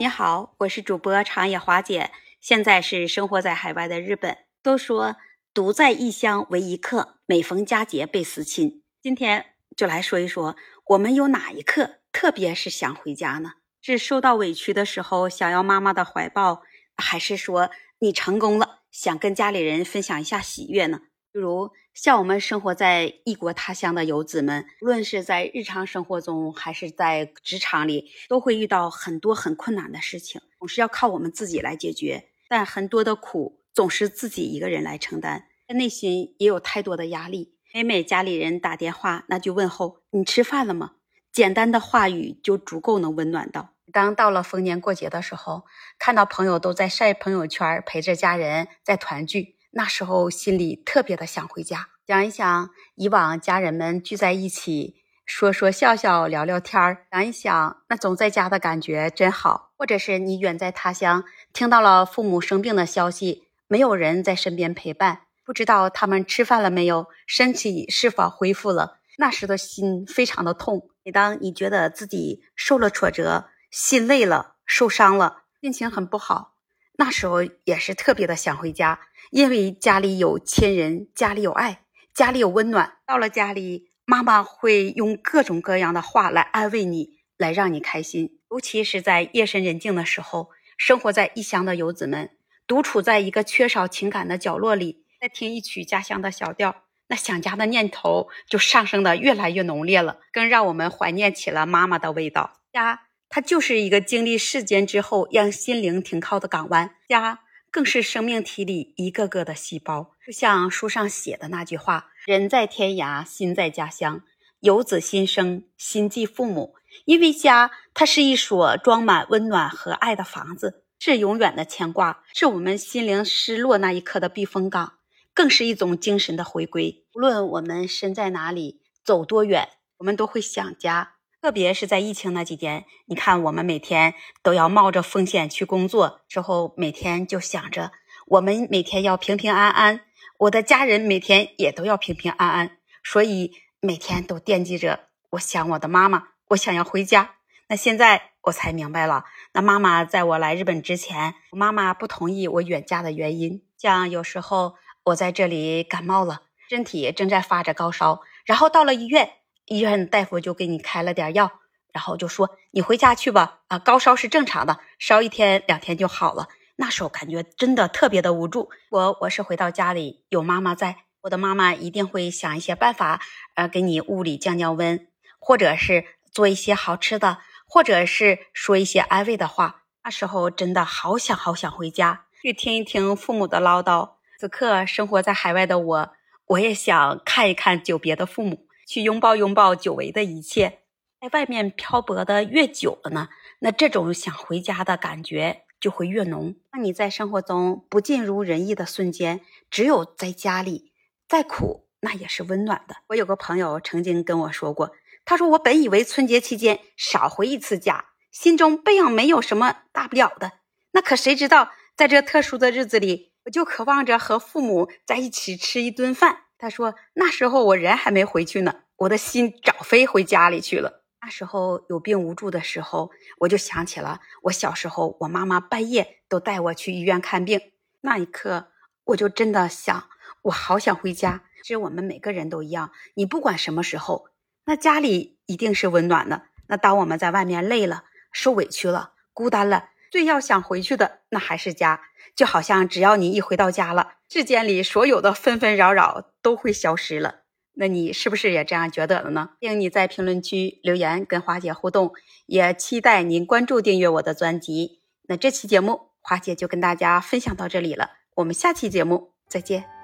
你好，我是主播长野华姐，现在是生活在海外的日本。都说独在异乡为异客，每逢佳节倍思亲。今天就来说一说，我们有哪一刻特别是想回家呢？是受到委屈的时候想要妈妈的怀抱，还是说你成功了想跟家里人分享一下喜悦呢？比如像我们生活在异国他乡的游子们，无论是在日常生活中还是在职场里，都会遇到很多很困难的事情，总是要靠我们自己来解决。但很多的苦总是自己一个人来承担，内心也有太多的压力。每每家里人打电话，那就问候你吃饭了吗？简单的话语就足够能温暖到。当到了逢年过节的时候，看到朋友都在晒朋友圈，陪着家人在团聚。那时候心里特别的想回家，想一想以往家人们聚在一起说说笑笑聊聊天儿，想一想那种在家的感觉真好。或者是你远在他乡，听到了父母生病的消息，没有人在身边陪伴，不知道他们吃饭了没有，身体是否恢复了，那时的心非常的痛。每当你觉得自己受了挫折，心累了，受伤了，心情很不好，那时候也是特别的想回家。因为家里有亲人，家里有爱，家里有温暖。到了家里，妈妈会用各种各样的话来安慰你，来让你开心。尤其是在夜深人静的时候，生活在异乡的游子们，独处在一个缺少情感的角落里，再听一曲家乡的小调，那想家的念头就上升的越来越浓烈了，更让我们怀念起了妈妈的味道。家，它就是一个经历世间之后让心灵停靠的港湾。家。更是生命体里一个个的细胞，就像书上写的那句话：“人在天涯，心在家乡。游子心生，心系父母。”因为家，它是一所装满温暖和爱的房子，是永远的牵挂，是我们心灵失落那一刻的避风港，更是一种精神的回归。无论我们身在哪里，走多远，我们都会想家。特别是在疫情那几天，你看我们每天都要冒着风险去工作，之后每天就想着我们每天要平平安安，我的家人每天也都要平平安安，所以每天都惦记着，我想我的妈妈，我想要回家。那现在我才明白了，那妈妈在我来日本之前，我妈妈不同意我远嫁的原因，像有时候我在这里感冒了，身体正在发着高烧，然后到了医院。医院大夫就给你开了点药，然后就说你回家去吧。啊，高烧是正常的，烧一天两天就好了。那时候感觉真的特别的无助。我我是回到家里有妈妈在，我的妈妈一定会想一些办法，呃，给你屋里降降温，或者是做一些好吃的，或者是说一些安慰的话。那时候真的好想好想回家去听一听父母的唠叨。此刻生活在海外的我，我也想看一看久别的父母。去拥抱拥抱久违的一切，在外面漂泊的越久了呢，那这种想回家的感觉就会越浓。那你在生活中不尽如人意的瞬间，只有在家里，再苦那也是温暖的。我有个朋友曾经跟我说过，他说我本以为春节期间少回一次家，心中备样没有什么大不了的。那可谁知道，在这特殊的日子里，我就渴望着和父母在一起吃一顿饭。他说：“那时候我人还没回去呢，我的心早飞回家里去了。那时候有病无助的时候，我就想起了我小时候，我妈妈半夜都带我去医院看病。那一刻，我就真的想，我好想回家。其实我们每个人都一样，你不管什么时候，那家里一定是温暖的。那当我们在外面累了、受委屈了、孤单了。”最要想回去的，那还是家。就好像只要你一回到家了，世间里所有的纷纷扰扰都会消失了。那你是不是也这样觉得了呢？欢迎你在评论区留言跟花姐互动，也期待您关注订阅我的专辑。那这期节目花姐就跟大家分享到这里了，我们下期节目再见。